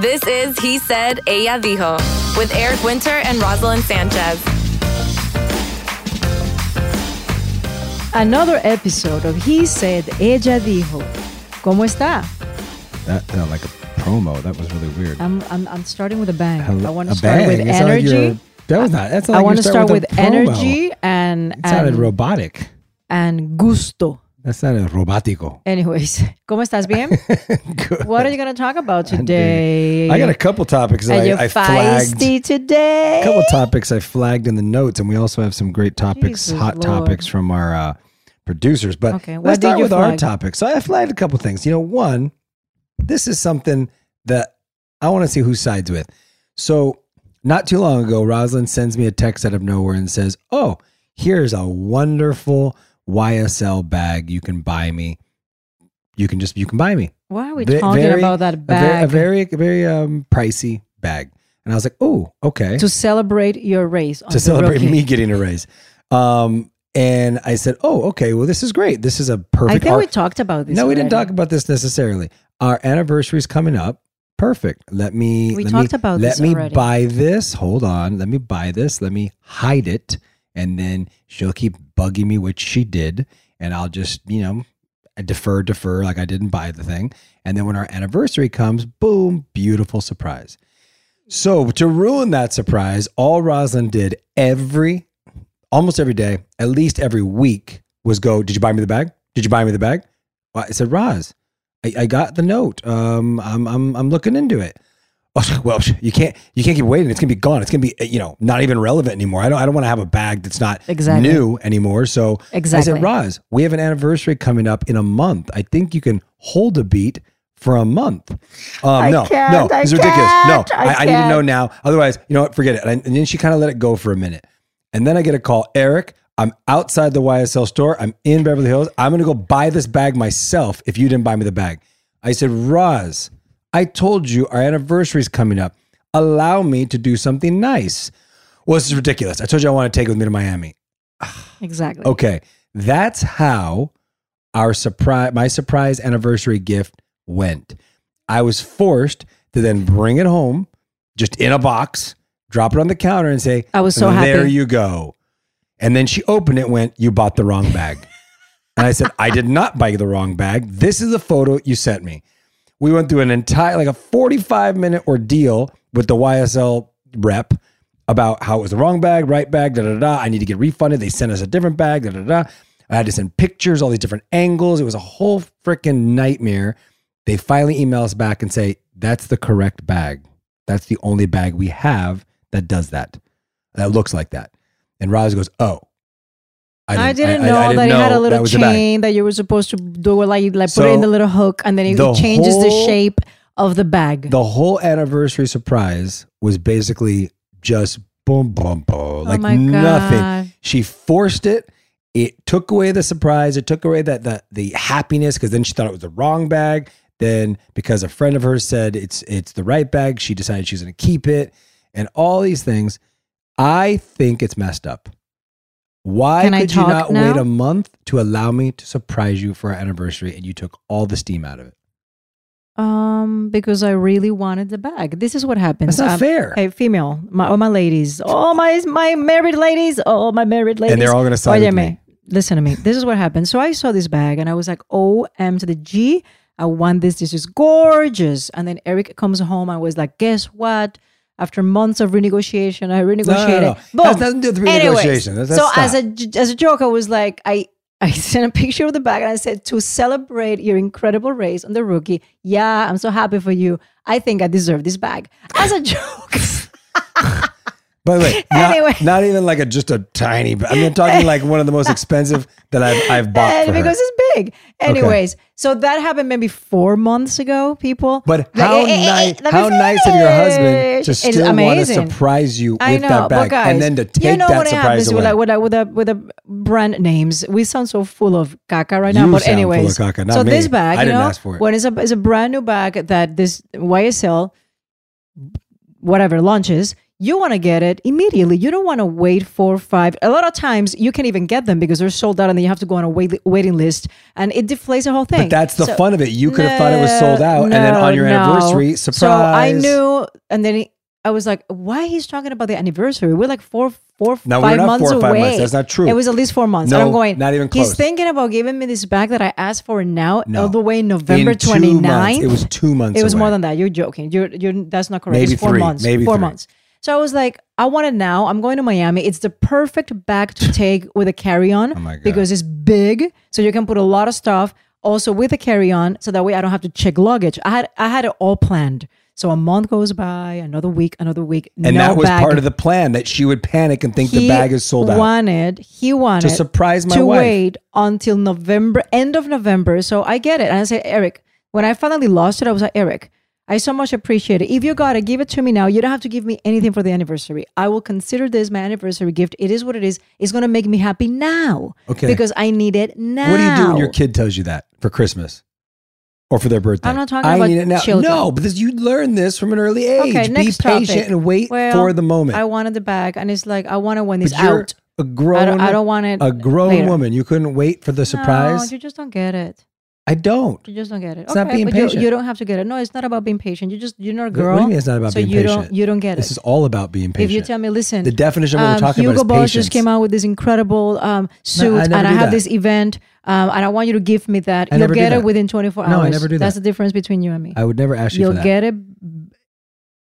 This is He Said, Ella Dijo with Eric Winter and Roselyn Sanchez. Another episode of He Said, Ella Dijo. ¿Cómo está? That sounded like a promo. That was really weird. I'm, I'm, I'm starting with a bang. Hello- I want to start bang? with It sounded like energy. that was not. That's I like want to start with, a promo. energy and It sounded and, robotic. and gusto. That sounded robótico. Anyways, ¿cómo estás bien? Good. what are you going to talk about today? I got a couple topics that I, I flagged. today? A couple topics I flagged in the notes, and we also have some great topics, Jesus hot Lord. topics from our uh, producers. But Okay, let's start with our topic. So I flagged a couple things. You know, one, this is something that I want to see who sides with. So not too long ago, Roselyn sends me a text out of nowhere and says, "Oh, here's a wonderful YSL bag you can buy me. You can just you can buy me." Why are we Ve- talking very- about that a ver- bag? A very, very, um, pricey bag. And I was like, oh, okay. to celebrate your race. on To celebrate rookie. me getting a raise. Um, and I said, oh, okay, well, this is great. This is a perfect. I think our- we talked about this. no, we didn't talk about this necessarily. Our anniversary is coming up. Perfect. Let me. We let talked me, about Let me already. buy this. Hold on. Let me buy this. Let me hide it, and then she'll keep bugging me, which she did, and I'll just, you know, defer, defer, like I didn't buy the thing, and then when our anniversary comes, boom, beautiful surprise. So to ruin that surprise, all Roselyn did every, almost every day, at least every week, was go. Did you buy me the bag? Did you buy me the bag? Well, I said, Roz, I, I got the note. Um, I'm I'm I'm looking into it. Well, you can't you can't keep waiting. It's gonna be gone. It's gonna be you know not even relevant anymore. I don't I don't want to have a bag that's not Exactly. new anymore. So exactly. I said, Roz, we have an anniversary coming up in a month. I think you can hold a beat for a month. Um, no, no, it's ridiculous. No, I I, I need to know now. Otherwise, you know what? Forget it. And, and then she kind of let it go for a minute. And then I get a call, Eric. I'm outside the YSL store. I'm in Beverly Hills. I'm going to go buy this bag myself if you didn't buy me the bag. I said, Roz, I told you our anniversary is coming up. Allow me to do something nice. Well, this is ridiculous. I told you I want to take it with me to Miami. Exactly. Okay. That's how our surprise, my surprise anniversary gift went. I was forced to then bring it home, just in a box, drop it on the counter, and say, I was so There happy." There you go. And then she opened it, and went, You bought the wrong bag. and I said, I did not buy the wrong bag. This is a photo you sent me. We went through an entire, like a 45 minute ordeal with the YSL rep about how it was the wrong bag, right bag, da da da. I need to get refunded. They sent us a different bag, da da da. I had to send pictures, all these different angles. It was a whole freaking nightmare. They finally email us back and say, That's the correct bag. That's the only bag we have that does that, that looks like that. And Roz goes, Oh. I didn't, know that it had a little was bag." chain that you were supposed to do like like put it in the little hook and then it the changes the shape of the bag. The whole anniversary surprise was basically just boom, boom, boom. Oh like Oh nothing. God. She forced it. It took away the surprise. It took away that the the happiness because then she thought it was the wrong bag. Then because a friend of hers said it's it's the right bag, she decided she's going to keep it, and all these things. I think it's messed up. Why Can could you not now? wait a month to allow me to surprise you for our anniversary, and you took all the steam out of it? Um, because I really wanted the bag. This is what happens. That's not Um, fair. Hey, female, my, all my ladies, all my my married ladies, all my married ladies, And they're all gonna side with me. Listen to me. This is what happened. So I saw this bag and I was like, "O M to the G. I want this. This is gorgeous." And then Eric comes home I was like, "Guess what?" After months of renegotiation, I renegotiated. no. Boom. Has nothing to do with renegotiation. That's- so as a as a joke, I was like, I I sent a picture of the bag and I said, to celebrate your incredible race on the rookie, yeah, I'm so happy for you. I think I deserve this bag. As a joke. By the way, not, Anyway. not even like a just a tiny. I mean, I'm talking like one of the most expensive that I've I've bought and for her. because it's big. Anyways, so that happened maybe four months ago, people. But how eh, eh, eh, nice, how nice of your husband to still want to surprise you with know, that bag, guys, and then to take you know that surprise happens away. with like with a, with a with a brand names, we sound so full of caca right now. You but sound full of anyways, caca, so me. this bag, I you know, it. when a it's a brand new bag that this YSL whatever launches. You want to get it immediately. You don't want to wait four, five. A lot of times you can't even get them because they're sold out, and then you have to go on a wait, waiting list, and it deflates the whole thing. but that's the So- fun of it. You could have thought it was sold out, and then on your no, no. anniversary, surprise. So I knew, and then he, I was like, "Why he's talking about the anniversary? We're like four, four, No, we're five not months four or five away. months. That's not true. It was at least four months. No, I'm going. not even He's thinking about giving me this bag that I asked for now, No. all the way November In two 29th. months. It was two months It was away. more than that. You're joking. You're, you're. That's not correct. Maybe it's four three. months. Maybe four three. months. So I was like, I want it now. I'm going to Miami. It's the perfect bag to take with a carry-on Oh because it's big, so you can put a lot of stuff. Also with a carry-on, so that way I don't have to check luggage. I had I had it all planned. So a month goes by, another week, another week. and no that was bag. part of the plan that she would panic and think the bag is sold out. Wanted he wanted to surprise my to wife. wait until November, end of November. So I get it, and I said, Eric, when I finally lost it, I was like, Eric, I so much appreciate it. If you got it, give it to me now. You don't have to give me anything for the anniversary. I will consider this my anniversary gift. It is what it is. It's gonna make me happy now. Okay. Because I need it now. What do you do when your kid tells you that for Christmas or for their birthday? I'm not talking I about need it now. children. No, because you learn this from an early age. Okay, Be next patient topic. and wait Well, for the moment. I wanted the bag, and it's like I want it when you're out. a grown. I don't, I don't want it. a grown later. woman. You couldn't wait for the No, surprise. you just don't get it. I don't. You just don't get it. It's not being but you- patient. You, don't have to get it. No, it's not about being patient. You just you're not a girl. What do it's not about so being you patient? don't you don't get it. This is all about being patient. If you tell me, listen, the definition of what um, we're talking Hugo about is Boss patience. just came out with this incredible um, suit, I and I have that. this event, um, and I want you to give me that. I You'll get it within 24 hours. No, I never do that. That's the difference between you and me. I would never ask you You'll that. get it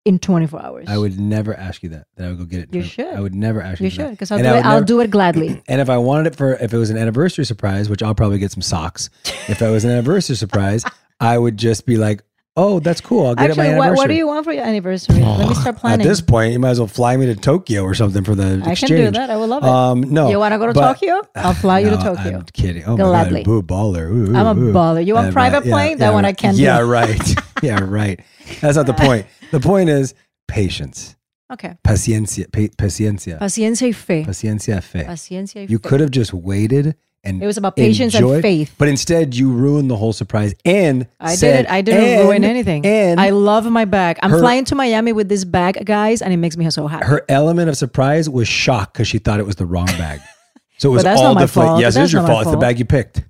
in 24 hours. I would never ask you that. That I would go get it. You should. I would never ask you. You should, because I'll, do it, I'll never- do it gladly. And if I wanted it for, if it was an anniversary surprise, which I'll probably get some socks. if it was an anniversary surprise, I would just be like, "Oh, that's cool. I'll get it my Actually, what, what do you want for your anniversary? Let me start planning. At this point, you might as well fly me to Tokyo or something for the I exchange. can do that. I would love it. Um, no, You wanna go to but- Tokyo? I'll fly you to Tokyo. I'm kidding. Oh Gladly. my god, boo, baller. Ooh, I'm a baller. You want Uh, private yeah, plane? That yeah, one I can do. Yeah, right. yeah, right. That's not the point. The point is patience, Okay. paciencia, pa- paciencia, Paciencia y fe. paciencia, fe. Paciencia y fe. You could have just waited and It was about patience and faith. but instead you ruined the whole surprise. And I said, did it. I didn't and- ruin anything. And I love my bag. I'm her- flying to Miami with this bag, guys, and it makes me so happy. her element of surprise was shock because she thought it was the wrong bag. So it was all deflate. fault. Yes, it That's your fault. It's the bag you picked.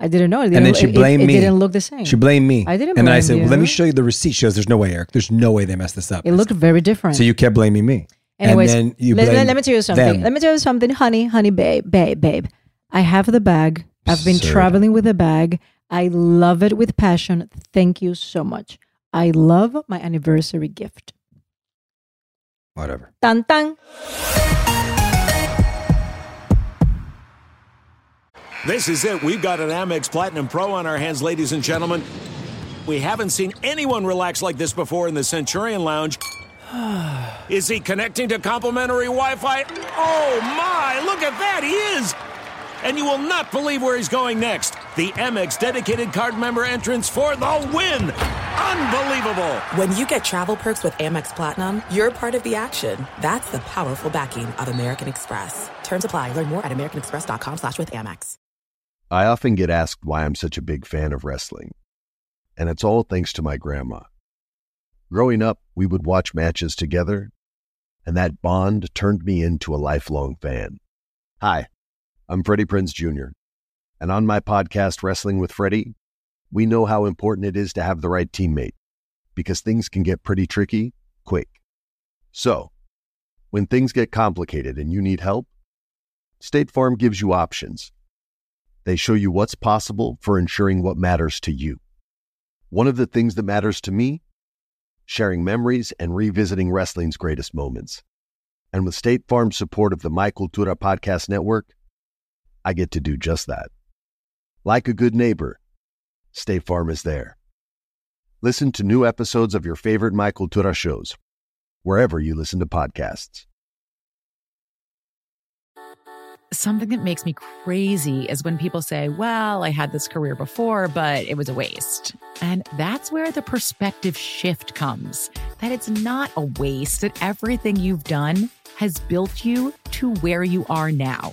I didn't know. It and didn't- then she blamed it, me. It didn't look the same. She blamed me. I didn't And then I said, well, let me show you the receipt. She goes, there's no way, Eric. There's no way they messed this up. It looked very different. So you kept blaming me. Anyways, and you let- let me tell you something. them. Let me tell you something, honey, honey, babe, babe, babe. I have the bag. I've been Absurd. traveling with the bag. I love it with passion. Thank you so much. I love my anniversary gift. Whatever. Tan tan. This is it. We've got an Amex Platinum Pro on our hands, ladies and gentlemen. We haven't seen anyone relax like this before in the Centurion Lounge. Is he connecting to complimentary Wi Fi? Oh my, look at that, he is! And you will not believe where he's going next. The Amex dedicated card member entrance for the win! Unbelievable! When you get travel perks with Amex Platinum, you're part of the action. That's the powerful backing of American Express. Terms apply. Learn more at americanexpress.com slash with Amex. I often get asked why I'm such a big fan of wrestling. And it's all thanks to my grandma. Growing up, we would watch matches together, and that bond turned me into a lifelong fan. Hi, I'm Freddie Prinze Jr., and on my podcast, Wrestling with Freddie, we know how important it is to have the right teammate because things can get pretty tricky quick. So, when things get complicated and you need help, State Farm gives you options. They show you what's possible for ensuring what matters to you. One of the things that matters to me sharing memories and revisiting wrestling's greatest moments. And with State Farm's support of the My Cultura Podcast Network, I get to do just that. Like a good neighbor, State Farm is there. Listen to new episodes of your favorite My Cultura shows, wherever you listen to podcasts. Something that makes me crazy is when people say, Well, I had this career before, but it was a waste. And that's where the perspective shift comes that it's not a waste, that everything you've done has built you to where you are now.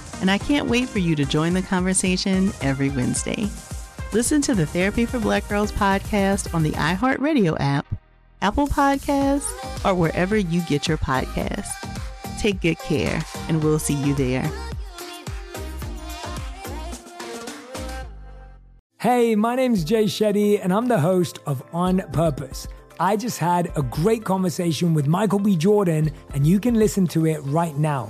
and I can't wait for you to join the conversation every Wednesday. Listen to the Therapy for Black Girls podcast on the iHeartRadio app, Apple Podcasts, or wherever you get your podcasts. Take good care, and we'll see you there. Hey, my name's Jay Shetty, and I'm the host of On Purpose. I just had a great conversation with Michael B. Jordan, and you can listen to it right now.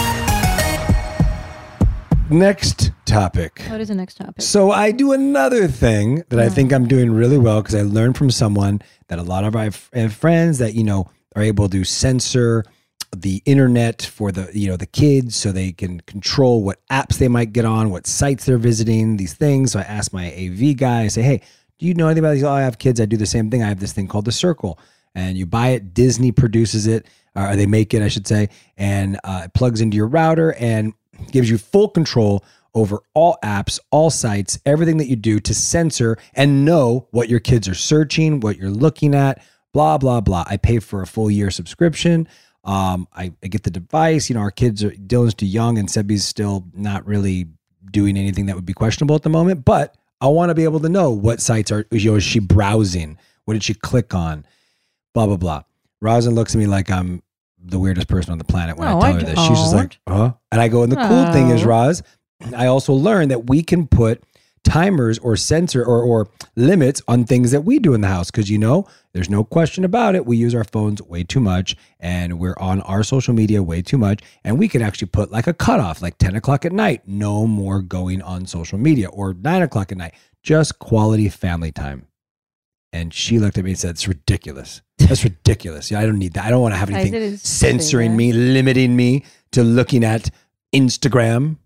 Next topic. What is the next topic? So I do another thing that I think I'm doing really well because I learned from someone that a lot of I have friends that you know are able to censor the internet for the you know the kids so they can control what apps they might get on, what sites they're visiting, these things. So I asked my AV guy, I say, hey, do you know anything about these? Oh, I have kids. I do the same thing. I have this thing called the Circle, and you buy it. Disney produces it, or they make it, I should say, and uh, it plugs into your router and gives you full control over all apps, all sites, everything that you do to censor and know what your kids are searching, what you're looking at, blah blah blah. I pay for a full year subscription. Um, I, I get the device. You know, our kids are Dylan's too young and Sebby's still not really doing anything that would be questionable at the moment. But I want to be able to know what sites are. You know, is she browsing? What did she click on? Blah blah blah. Rosin looks at me like I'm the weirdest person on the planet when No, I oh, tell I her this. She's just like, huh? And I go, and the cool thing is, No. Roz, I also learned that we can put timers or sensor or, or limits on things that we do in the house because you know there's no question about it we use our phones way too much and we're on our social media way too much and we can actually put like a cutoff like 10 o'clock at night no more going on social media or 9 o'clock at night just quality family time and she looked at me and said it's ridiculous that's ridiculous yeah i don't need that i don't want to have anything censoring me limiting me to looking at instagram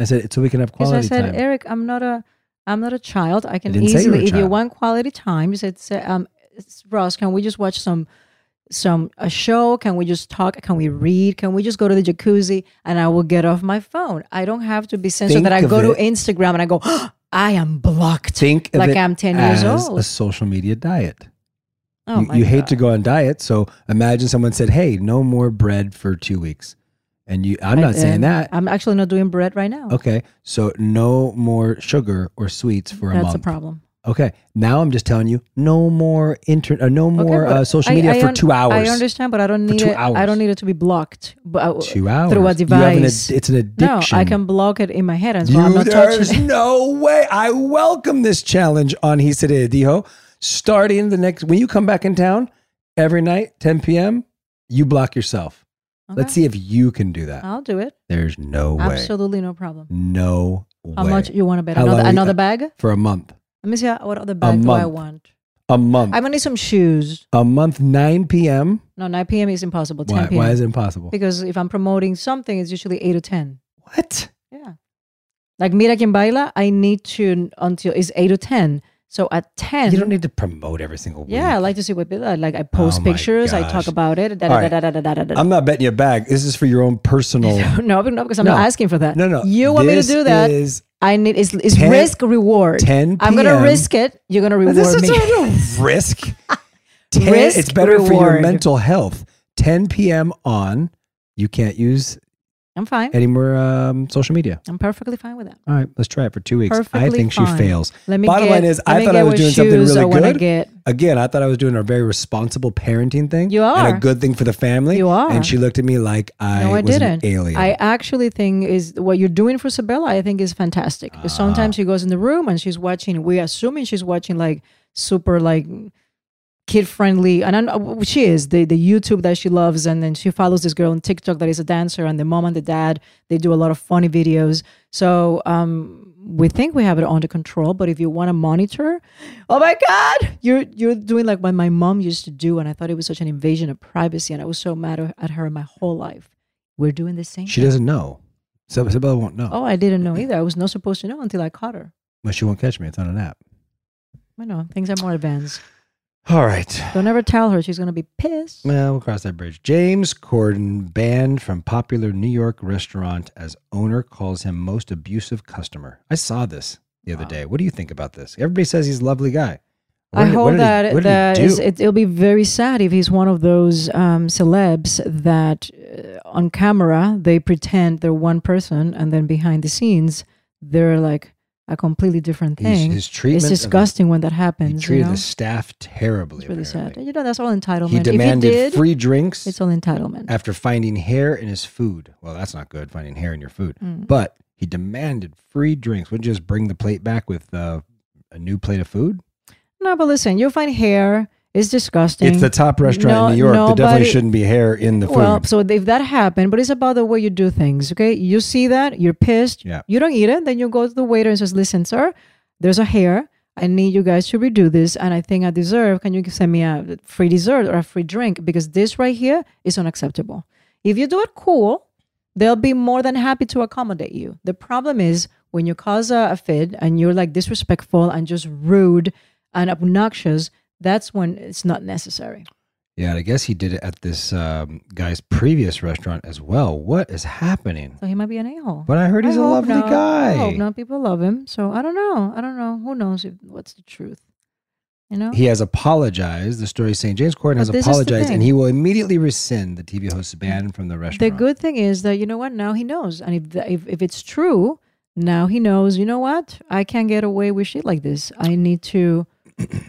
I said it's so we can have Because I said, time. Eric, I'm not a, I'm not a child. I can you easily, a if you want quality time, you said, um, Roz, can we just watch some, some a show? Can we just talk? Can we read? Can we just go to the jacuzzi and I will get off my phone? I don't have to be censored. Think that I go to Instagram and I go, I am blocked. Think like I'm 10 years as old. a social media diet. Oh you my you hate to go on diet, so imagine someone said, "Hey, no more bread for two weeks," and you. I'm I- not saying that. I'm actually not doing bread right now. Okay, so no more sugar or sweets for a month. That's a problem. Okay, now I'm just telling you, no more internet, uh, no more Okay, uh, social media I for un- two hours. I understand, but I don't need two it. I don't need it to be blocked. But uh, Two hours. through a You have an device. ad- it's an addiction. No, I can block it in my head, and so You, I'm not there's no way. I welcome this challenge on He Said, Ella Dijo. Starting the next, when you come back in town every night, 10 p.m., you block yourself. Let's see if you can do that. I'll do it. There's no way. Absolutely no problem. No way. How way. much you want to bet? How Another, another bag? For a month. Let me see what other bag do I want. A month. I'm gonna need some shoes. a month, 9 p.m. No, 9 p.m. is impossible. 10 Why, p.m. why is it impossible? Because if I'm promoting something, it's usually 8 or 10. What? Yeah. Like Mira Quien Baila, I need to until it's 8 or 10. So at 10. You don't need to promote every single week. Yeah, I like to see what people like. I post Oh pictures, I talk about it. Da, da, right. da. I'm not betting you a bag. This is for your own personal. no, no, because I'm No. not asking for that. No, no. You want This me to do that? is I need is it's 10 risk reward. 10 I'm gonna PM. risk it. You're gonna reward this is me. a risk. 10, Risk, it's better for your reward. mental health. 10 p.m. on, you can't use I'm fine. any more um, social media. I'm perfectly fine with that. All right, let's try it for two weeks. I Perfectly think she fails. Let me Bottom get- line is, I thought I was doing something I really good. get. Again, I thought I was doing a very responsible parenting thing. You And are. a good thing for the family. You are. And she looked at me like I, no, I was didn't. an alien. I actually think is what you're doing for Sebella. I think is fantastic. Because Ah. sometimes she goes in the room and she's watching. We're assuming she's watching like super like kid friendly, and know, she is the the YouTube that she loves, and then she follows this girl on TikTok that is a dancer, and the mom and the dad they do a lot of funny videos. So um, we think we have it under control. But if you want to monitor, oh my God, you're you're doing like what my mom used to do, and I thought it was such an invasion of privacy, and I was so mad at her my whole life. We're doing the same. she doesn't know. So Isabella won't know. Oh, I didn't know either. I was not supposed to know until I caught her. But she won't catch me. It's on an app. I know things are more advanced. All right. Don't ever tell her; she's gonna be pissed. Well, we'll cross that bridge. James Corden banned from popular New York restaurant as owner calls him most abusive customer. I saw this the other day. What do you think about this? Everybody says he's a lovely guy. What I did- hope that he that do? is, it, it'll be very sad if he's one of those um, celebs that uh, on camera they pretend they're one person and then behind the scenes they're like a completely different thing. his treatment it's disgusting when that happens. he treated you know? the staff terribly. It's really apparently. sad. You know, that's all entitlement. He if demanded he did, free drinks it's all entitlement. after finding hair in his food. Well, that's not good, finding hair in your food. Mm. But he demanded free drinks. Wouldn't you just bring the plate back with uh, a new plate of food? No, but listen, you'll find hair It's disgusting. It's the top restaurant No- in New York. There definitely shouldn't be hair in the food. Well, so if that happened, but it's about the way you do things. Okay, you see that you're pissed. Yeah. You don't eat it, then you go to the waiter and says, "Listen, sir, there's a hair. I need you guys to redo this, and I think I deserve. Can you send me a free dessert or a free drink because this right here is unacceptable. If you do it cool, they'll be more than happy to accommodate you. The problem is when you cause a, a fit and you're like disrespectful and just rude and obnoxious. That's when it's not necessary. yeah, I guess he did it at this um, guy's previous restaurant as well. What is happening? So he might be an a-hole. But I heard he's a lovely not. guy. I hope not. People love him. So I don't know. I don't know. Who knows if, what's the truth? You know? He has apologized. The story is saying James Corden has But this is the apologized, and he will immediately rescind the TV host's ban from the restaurant. the good thing is that you know what? Now he knows, and if the, if if it's true, now he knows. You know what? I can't get away with shit like this. I need to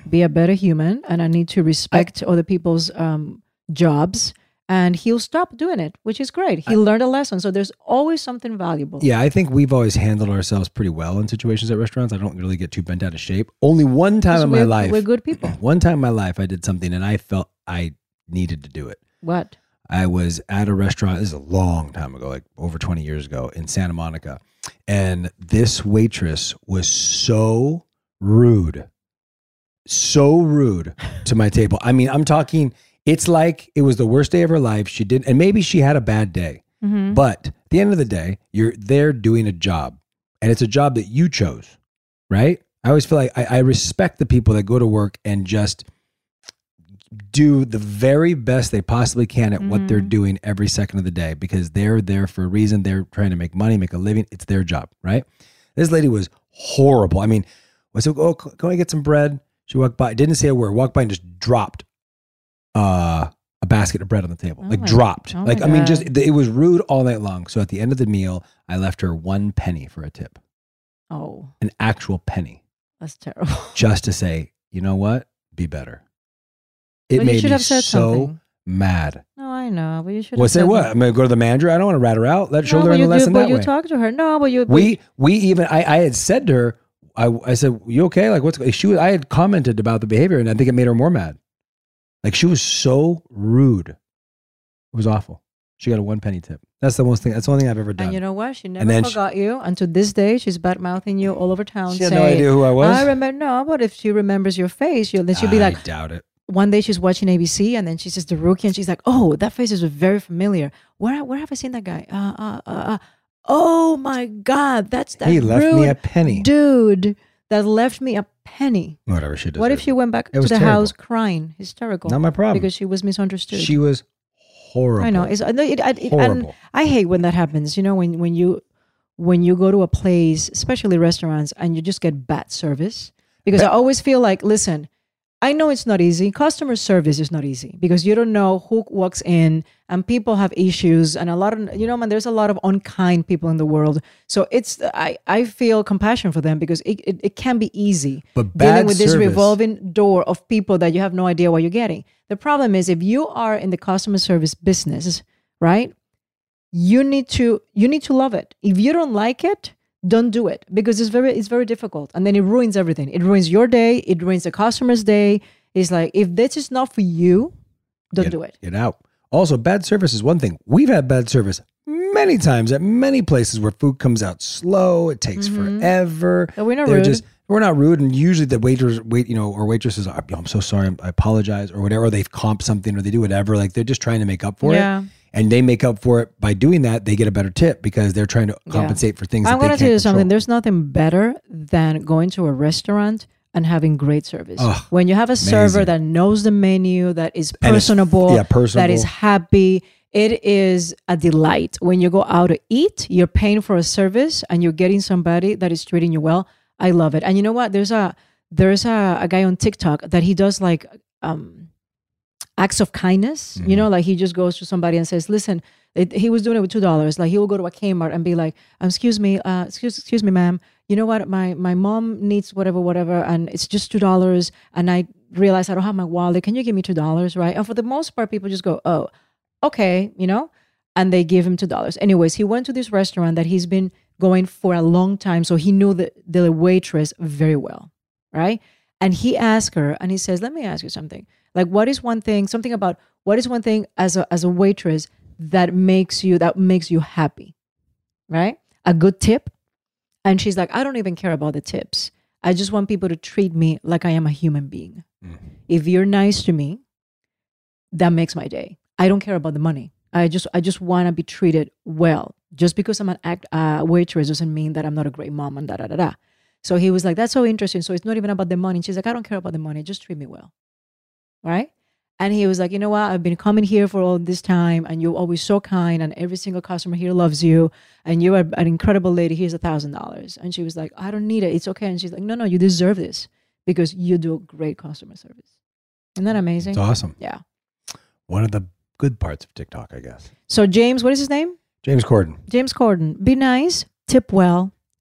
be a better human, and I need to respect other people's um, jobs. And he'll stop doing it, which is great. He learned a lesson. So there's always something valuable. Yeah, I think we've always handled ourselves pretty well in situations at restaurants. I don't really get too bent out of shape. Only one time in my life, we're good people. One time in my life, I did something and I felt I needed to do it. What? I was at a restaurant. This is a long time ago, like over 20 years ago in Santa Monica. And this waitress was so rude, so rude to my table. I mean, I'm talking, it's like it was the worst day of her life. She did, and maybe she had a bad day. Mhm. But at the end of the day, you're there doing a job, and it's a job that you chose, right? I always feel like I, I respect the people that go to work and just do the very best they possibly can at what they're Mhm. doing every second of the day because they're there for a reason. They're trying to make money, make a living. It's their job, right? This lady was horrible. I mean, I said, "Oh, can I get some bread?" She walked by, didn't say a word. Walked by and just dropped uh, a basket of bread on the table, Oh like my- dropped. oh like I mean, just it was rude all night long. So at the end of the meal, I left her one penny for a tip, Oh, an actual penny, that's terrible. just to say, you know what, be better. It But made me have said so something. mad. No, I know, but you should. Well, have say said what? that. I'm gonna go to the manager. I don't want to rat her out. Let show No, her but a lesson do, but that you way. talk to her. No, but you. but we we even I, I had said to her, I, I said, "You okay? Like what's?" She was. I had commented about the behavior, and I think it made her more mad. Like she was so rude. It was awful. She got a one penny tip. That's the most thing. That's the only thing I've ever done. And you know what? She never then she- forgot you. And to this day, she's bad mouthing you all over town. She had no idea who I was? I remember. No, but if she remembers your face, she'll, then she'll be I like, I doubt it. one day she's watching ABC and then she sees the rookie and she's like, oh, that face is very familiar. Where where have I seen that guy? Uh, uh, uh, uh, oh my God, that's that He left me a penny. dude that left me a penny. Whatever she did. What if she went back It to the terrible. house crying, hysterical? Not my problem. Because she was misunderstood. She was horrible. I know. It's, uh, it, it, it, and Horrible. I hate when that happens. You know, when when you when you go to a place, especially restaurants, and you just get bad service. Because I always feel like, listen, I know it's not easy. Customer service is not easy because you don't know who walks in, and people have issues, and a lot of you know, man, there's a lot of unkind people in the world. So it's I I feel compassion for them because it it, it can be easy But dealing with this revolving door of people that you have no idea what you're getting. The problem is if you are in the customer service business, right? You need to you need to love it. If you don't like it, don't do it because it's very it's very difficult and then it ruins everything. It ruins your day, it ruins the customer's day. It's like if this is not for you, don't do it. Get out. Also, bad service is one thing. We've had bad service many times at many places where food comes out slow. It takes mm-hmm. forever. But we're not They're rude. just we're not rude, and usually the waiters wait, you know, or waitresses, are, I'm so sorry, I apologize, or whatever. They've comped something, or they do whatever. Like they're just trying to make up for Yeah. it, and they make up for it by doing that. They get a better tip because they're trying to compensate for things. I'm going to tell you something. There's nothing better than going to a restaurant and having great service. Ugh, when you have a server that knows the menu, that is personable, yeah, personable. that is happy, it is a delight. When you go out to eat, you're paying for a service and you're getting somebody that is treating you well. I love it. And you know what? There's a there's a, a guy on TikTok that he does like um acts of kindness. You Mm-hmm. know, like he just goes to somebody and says, "Listen." It, he was doing it with two dollars. Like he will go to a Kmart and be like, um, "Excuse me, uh, excuse, excuse me, ma'am. You know what? My my mom needs whatever, whatever, and it's just two dollars. And I realize I don't have my wallet. Can you give me two dollars, right?" And for the most part, people just go, "Oh, okay," you know, and they give him two dollars. Anyways, he went to this restaurant that he's been going for a long time, so he knew the the waitress very well, right? And he asked her, and he says, "Let me ask you something. Like, what is one thing? Something about what is one thing as a as a waitress that makes you that makes you happy, right? A good tip." And she's like, "I don't even care about the tips. I just want people to treat me like I am a human being. If you're nice to me, that makes my day. I don't care about the money. I just I just want to be treated well. Just because I'm an act uh, waitress doesn't mean that I'm not a great mom and da da da da. So he was like, "That's so interesting. So it's not even about the money." And she's like, "I don't care about the money. Just treat me well." Right? And he was like, "You know what? I've been coming here for all this time, and you're always so kind, and every single customer here loves you, and you are an incredible lady. Here's a thousand dollars." And she was like, "I don't need it. It's okay." And she's like, "No, no, you deserve this because you do great customer service." Isn't that amazing? It's awesome. Yeah. One of the good parts of TikTok, I guess. So James, what is his name? James Corden. James Corden. Be nice, tip well,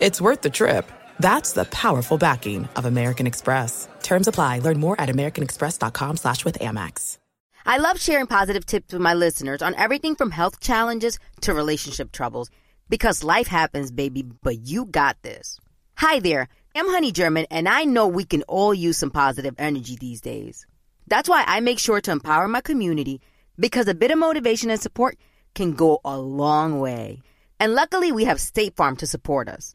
it's worth the trip. That's the powerful backing of American Express. Terms apply. Learn more at americanexpress.com slash with Amex. I love sharing positive tips with my listeners on everything from health challenges to relationship troubles because life happens, baby, but you got this. Hi there, I'm Honey German, and I know we can all use some positive energy these days. That's why I make sure to empower my community because a bit of motivation and support can go a long way. And luckily, we have State Farm to support us.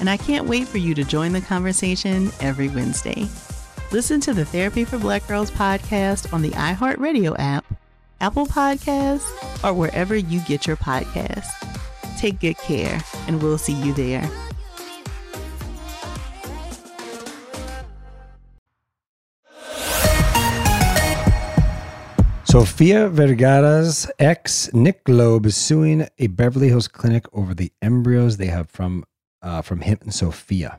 And I can't wait for you to join the conversation every Wednesday. Listen to the Therapy for Black Girls podcast on the iHeartRadio app, Apple Podcasts, or wherever you get your podcasts. Take good care, and we'll see you there. Sofia Vergara's ex, Nick Loeb, is suing a Beverly Hills clinic over the embryos they have from uh, from him and Sofia.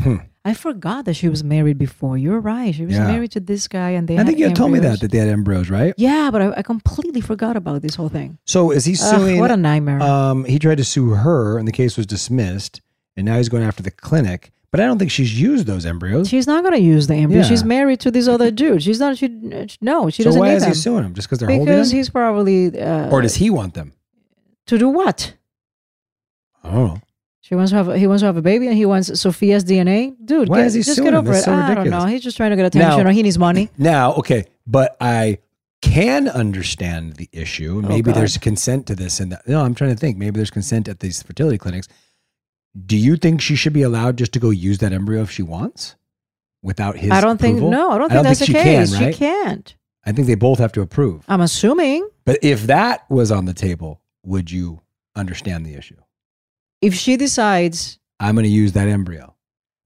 Hmm. I forgot that she was married before. You're right. She was Yeah. married to this guy, and they. I think you told me that that they had embryos, right? Yeah, but I, I completely forgot about this whole thing. So is he Ugh, suing? what a nightmare. Um, he tried to sue her, and the case was dismissed. And now he's going after the clinic. But I don't think she's used those embryos. She's not going to use the embryo. Yeah. She's married to this other dude. She's not. She no. She so doesn't why is them. he suing him? Just because they're holding them? because he's probably. Uh, or does he want them? to do what? I don't know. She wants to have. He wants to have a baby, and he wants Sofia's DNA. Dude, Why get, is he just suing get over That's it. so I don't ridiculous. know. He's just trying to get attention, Now- or he needs money. Now, okay, but I can understand the issue. Oh, Maybe God. there's consent to this, and that. No, I'm trying to think. Maybe there's consent at these fertility clinics. Do you think she should be allowed just to go use that embryo if she wants, without his? I don't think. approval? No, I don't think that's the she case. Can, right? She can't. I think they both have to approve. I'm assuming But if that was on the table, would you understand the issue? If she decides I'm going to use that embryo.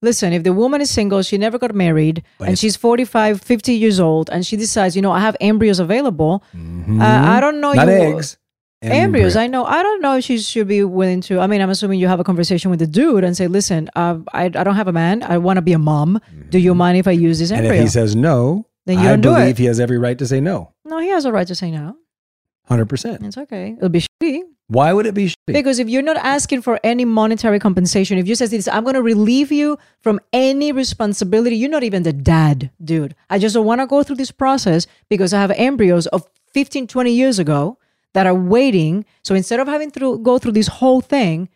Listen, if the woman is single, she never got married, But and she's 45, 50 years old, and she decides, you know, I have embryos available. Mhm. Uh, I don't know. Not you, eggs. Embryos. embryo. I know. I don't know if she should be willing to. I mean, I'm assuming you have a conversation with the dude and say, listen, uh, I, I don't have a man. I want to be a mom. Do you mind if I use this Mm-hmm. And if he says no, Then you I don't do believe it. he has every right to say no. no, he has a right to say no. 100%. It's okay. It'll be shitty. Why would it be shitty? Because if you're not asking for any monetary compensation, if you say this, I'm going to relieve you from any responsibility, you're not even the dad, dude. I just don't want to go through this process because I have embryos of 15, 20 years ago that are waiting. So instead of having to go through this whole thing,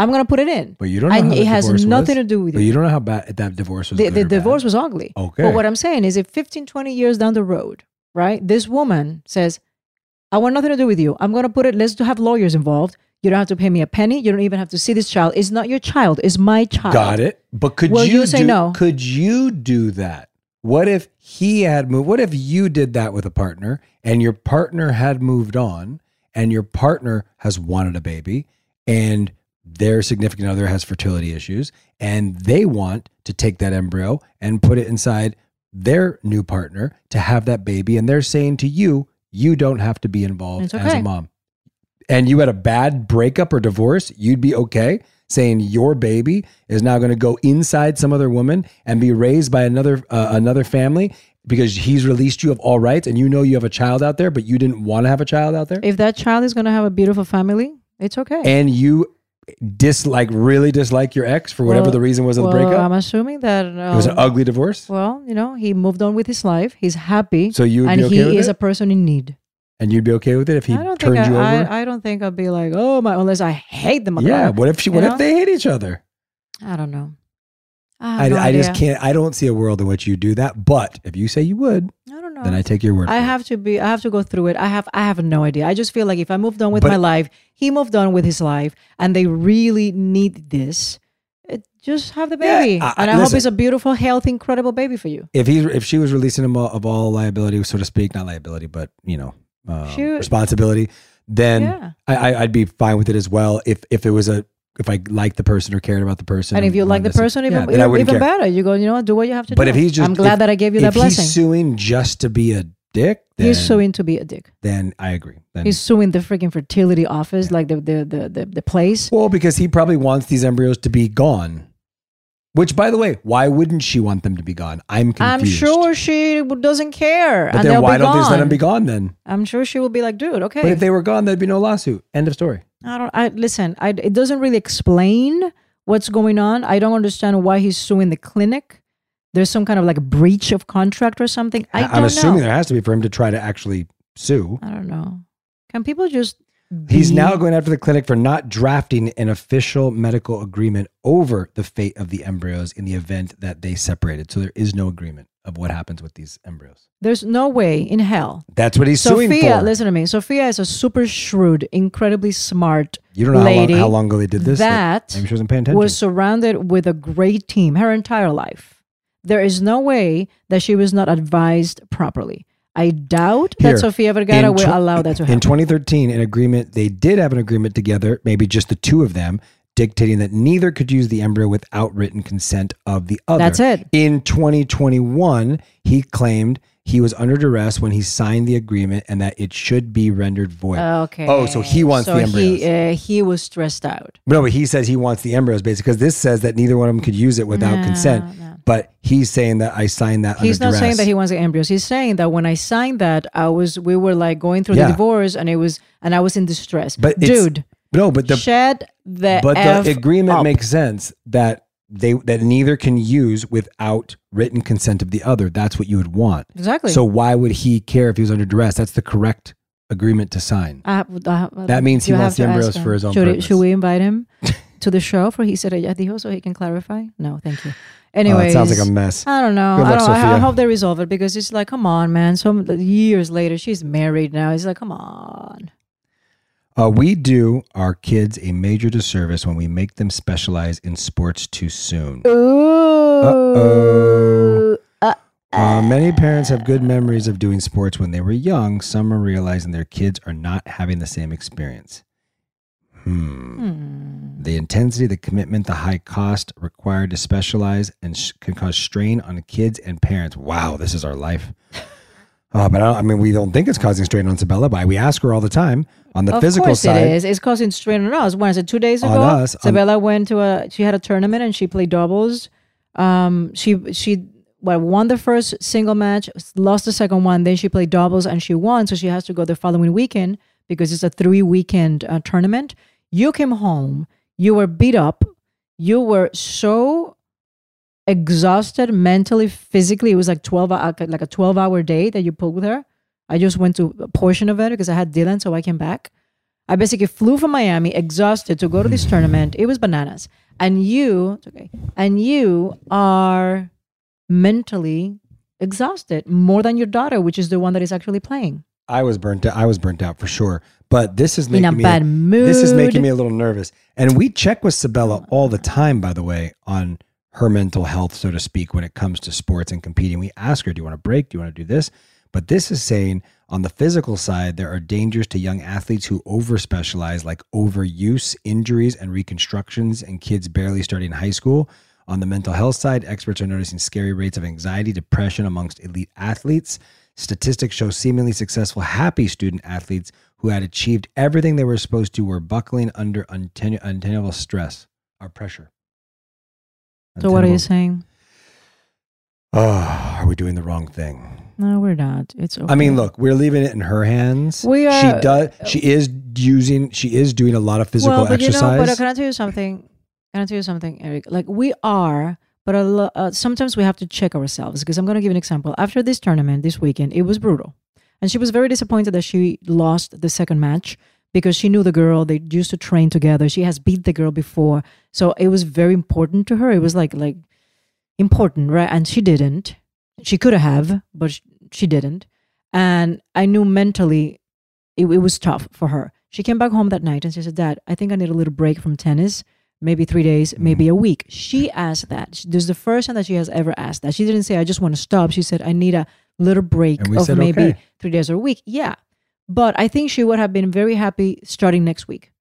I'm going to put it in. But you don't know and it has nothing was? to do with But it. you don't know how bad that divorce was. The, the or bad. divorce was ugly. Okay. But what I'm saying is, if 15, 20 years down the road, right, this woman says, I want nothing to do with you. I'm going to put it, let's have lawyers involved. You don't have to pay me a penny. You don't even have to see this child. It's not your child, it's my child. Got it. But could Will you, you say do, no? Could you do that? What if he had moved? What if you did that with a partner and your partner had moved on and your partner has wanted a baby and their significant other has fertility issues and they want to take that embryo and put it inside their new partner to have that baby and they're saying to you, you don't have to be involved It's as a mom. And you had a bad breakup or divorce, you'd be okay saying your baby is now going to go inside some other woman and be raised by another uh, another family because he's released you of all rights and you know you have a child out there but you didn't want to have a child out there If that child is going to have a beautiful family, it's okay. and you dislike really dislike your ex for whatever Well- the reason was of the breakup I'm assuming that it was an um, ugly divorce Well, you know, he moved on with his life. He's happy. So you and be okay he is it? a person in need. and you'd be okay with it if he turned I, you over I, I don't think I'd be like, oh my, unless I hate them. yeah what if she what know? if they hate each other I don't know. I, I, no I just can't i don't see a world in which you do that but if you say you would then i take your word I for it. have to be. I have to go through it. I have. I have no idea. I just feel like if I moved on with But- my life, he moved on with his life, and they really need this. It, just have the Yeah, baby, I- and I listen. hope it's a beautiful, healthy, incredible baby for you. if he if she was releasing him of all liability, so to speak, not liability, but you know, um, responsibility, then Yeah. I, I I'd be fine with it as well. If if it was a if I like the person or cared about the person, And if you like the person, yeah, even even, even better. You go. You know what? Do what you have to But do. if he's just, I'm glad if- that I gave you that blessing. he's suing just to be a dick, then, He's suing to be a dick. Then I agree. Then He's suing the freaking fertility office, like the the the the, the place. well because he probably wants these embryos to be gone. Which, by the way, why wouldn't she want them to be gone? I'm confused. I'm sure she doesn't care. But and then why be don't they just let them be gone then? I'm sure she will be like, dude, okay. But if they were gone, there'd be no lawsuit. End of story. I don't. I listen. I, it doesn't really explain what's going on. I don't understand why he's suing the clinic. There's some kind of like breach of contract or something. I I'm assuming know. there has to be for him to try to actually sue. I don't know. Can people just? He's now going after the clinic for not drafting an official medical agreement over the fate of the embryos in the event that they separated. So there is no agreement of what happens with these embryos. There's no way in hell. That's what he's suing Sofia, for. listen to me. Sofia is a super shrewd, incredibly smart You don't know how long- lady. how long ago they did this? That Maybe she wasn't paying attention. was surrounded with a great team her entire life. There is no way that she was not advised properly. I doubt Here, that Sofia Vergara in will tw- allow that to happen. In 2013, an agreement, they did have an agreement together, maybe just the two of them, dictating that neither could use the embryo without written consent of the other. That's it. In 2021, he claimed he was under duress when he signed the agreement and that it should be rendered void. Okay. Oh, so he wants so the embryos. He, uh, he was stressed out. No, but he says he wants the embryos basically because this says that neither one of them could use it without No, consent. But he's saying that I signed that He's not saying that he wants the embryos. He's saying that when I signed that, I was we were like going through Yeah. the divorce, and it was and I was in distress. But dude, no, but the shed the but F the agreement up. makes sense that they that neither can use without written consent of the other. That's what you would want. Exactly. So why would he care if he was under duress? That's the correct agreement to sign. I, I, uh, That means he wants the embryos for his own should, purpose. should we invite him to the show for he said dijo so he can clarify? No, thank you. Oh, Anyways, sounds like a mess. I don't know. I, don't, I, I hope they resolve it because it's like, come on, man. Some years later, she's married now. It's like, come on. Uh, we do our kids a major disservice when we make them specialize in sports too soon. Uh-oh. Uh, many parents have good memories of doing sports when they were young. Some are realizing their kids are not having the same experience. Hmm. The intensity, the commitment, the high cost required to specialize and sh- can cause strain on kids and parents. Wow, this is our life. Uh, but I, don't, I mean, we don't think it's causing strain on Sebella. But we ask her all the time on the of physical course side. it is. It's causing strain on us. When I said two days On ago, us, on- went to a. She had a tournament and she played doubles. Um, she she well, won the first single match, lost the second one. Then she played doubles and she won. So she has to go the following weekend because it's a three weekend uh, tournament. You came home. You were beat up. You were so exhausted mentally, physically. It was like twelve uh, like a twelve hour day that you pulled with her. I just went to a portion of it because I had Dylan, so I came back. I basically flew from Miami, exhausted, to go to this tournament. It was bananas, and you, it's okay, and you are mentally exhausted more than your daughter, which is the one that is actually playing. I was burnt out. I was burnt out for sure. But this is In making a me bad This is making me a little nervous. And we check with Sebella all the time, by the way, on her mental health, so to speak, when it comes to sports and competing. We ask her, "Do you want to break? Do you want to do this?" But this is saying on the physical side, there are dangers to young athletes who over specialize, like overuse, injuries, and reconstructions, and kids barely starting high school. On the mental health side, experts are noticing scary rates of anxiety, depression amongst elite athletes. Statistics show seemingly successful, happy student athletes who had achieved everything they were supposed to were buckling under unten- untenable stress or pressure. So what are you saying? Oh, are we doing the wrong thing? No, we're not. It's okay. I mean, look, we're leaving it in her hands. We are. She does. She is using. She is doing a lot of physical well, but exercise. you know, but can I tell you something? Can I tell you something, Eric? Like we are, but a lo- uh, sometimes we have to check ourselves. Because I'm going to give an example. After this tournament this weekend, it was brutal, and she was very disappointed that she lost the second match because she knew the girl. They used to train together. She has beat the girl before, so it was very important to her. It was like like important, right? And she didn't. She could have, but she didn't. And I knew mentally it, it was tough for her. She came back home that night and she said, Dad, I think I need a little break from tennis, maybe three days, Mm-hmm. maybe a week. She asked that. This is the first time that she has ever asked that. She didn't say, I just want to stop. She said, I need a little break of said, maybe "Okay." three days or a week. Yeah. But I think she would have been very happy starting next week.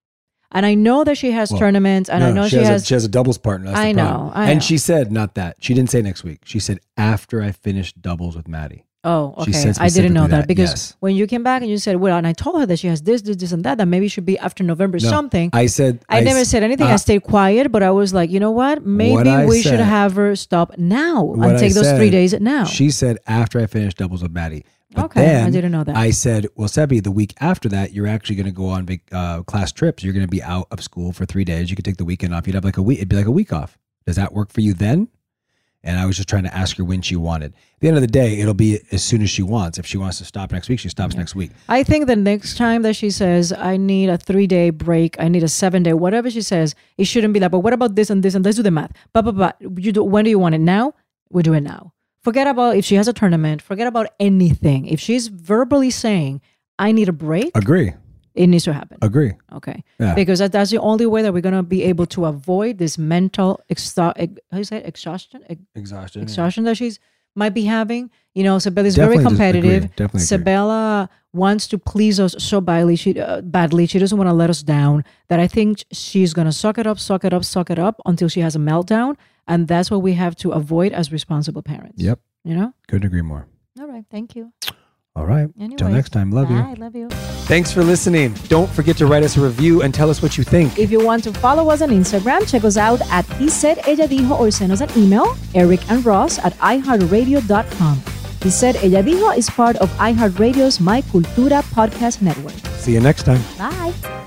And I know that she has Well, tournaments and I know she, she, has, has. a, she has a doubles partner. I know. I and know. she said not that. She didn't say next week. She said after I finished doubles with Maddie. Oh, okay. I didn't know that, that, because yes. when you came back and you said, "Well," and I told her that she has this, this, this, and that, that maybe it should be after November No, something. I said I, never s- said anything. I uh, stayed quiet, but I was like, you know what? Maybe I we should have her stop now what and I take those three said- days now. She said after I finished doubles with Maddie. But Okay, I didn't know that. I said, well, Sebi, the week after that, you're actually going to go on vac- uh, class trips. You're going to be out of school for three days. You could take the weekend off. You'd have like a week. It'd be like a week off. Does that work for you then? And I was just trying to ask her when she wanted. At the end of the day, it'll be as soon as she wants. If she wants to stop next week, she stops next week. I think the next time that she says, I need a three day break, I need a seven day, whatever she says, it shouldn't be that. But what about this and this and let's do the math. But, but, but, you do, when do you want it now? We do it now. Forget about if she has a tournament. Forget about anything. If she's verbally saying, "I need a break," Agree. it needs to happen. Agree. Okay. Yeah. Because that, that's the only way that we're gonna be able to avoid this mental exha- ex- how you say it? exhaustion. Ex- Exhaustion. yeah. exhaustion that she's might be having. You know, Sebella is very competitive. agree. Definitely agree. Sebella wants to please us so badly. She uh, badly. She doesn't want to let us down. That I think she's gonna suck it up, suck it up, suck it up until she has a meltdown, and that's what we have to avoid as responsible parents. Yep. You know. Couldn't agree more. All right. Thank you. All right. Till Anyways, next time. Love bye, you. Love you. Thanks for listening. Don't forget to write us a review and tell us what you think. If you want to follow us on Instagram, check us out at He Said Ella Dijo or send us an email, Eric and Roz at iHeartRadio.com. He Said Ella Dijo is part of iHeartRadio's My Cultura podcast network. See you next time. Bye.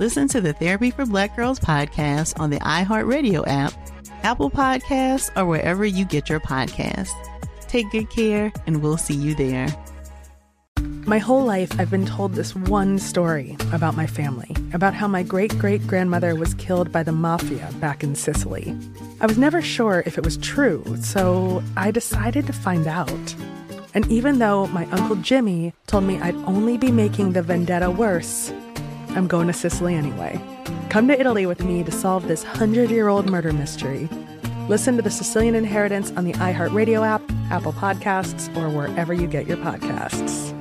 Listen to the Therapy for Black Girls podcast on the iHeartRadio app, Apple Podcasts, or wherever you get your podcasts. Take good care, and we'll see you there. My whole life, I've been told this one story about my family, about how my great great grandmother was killed by the mafia back in Sicily. I was never sure if it was true, so I decided to find out. And even though my Uncle Jimmy told me I'd only be making the vendetta worse, I'm going to Sicily anyway. Come to Italy with me to solve this 100 year old murder mystery. Listen to The Sicilian Inheritance on the iHeartRadio app, Apple Podcasts, or wherever you get your podcasts.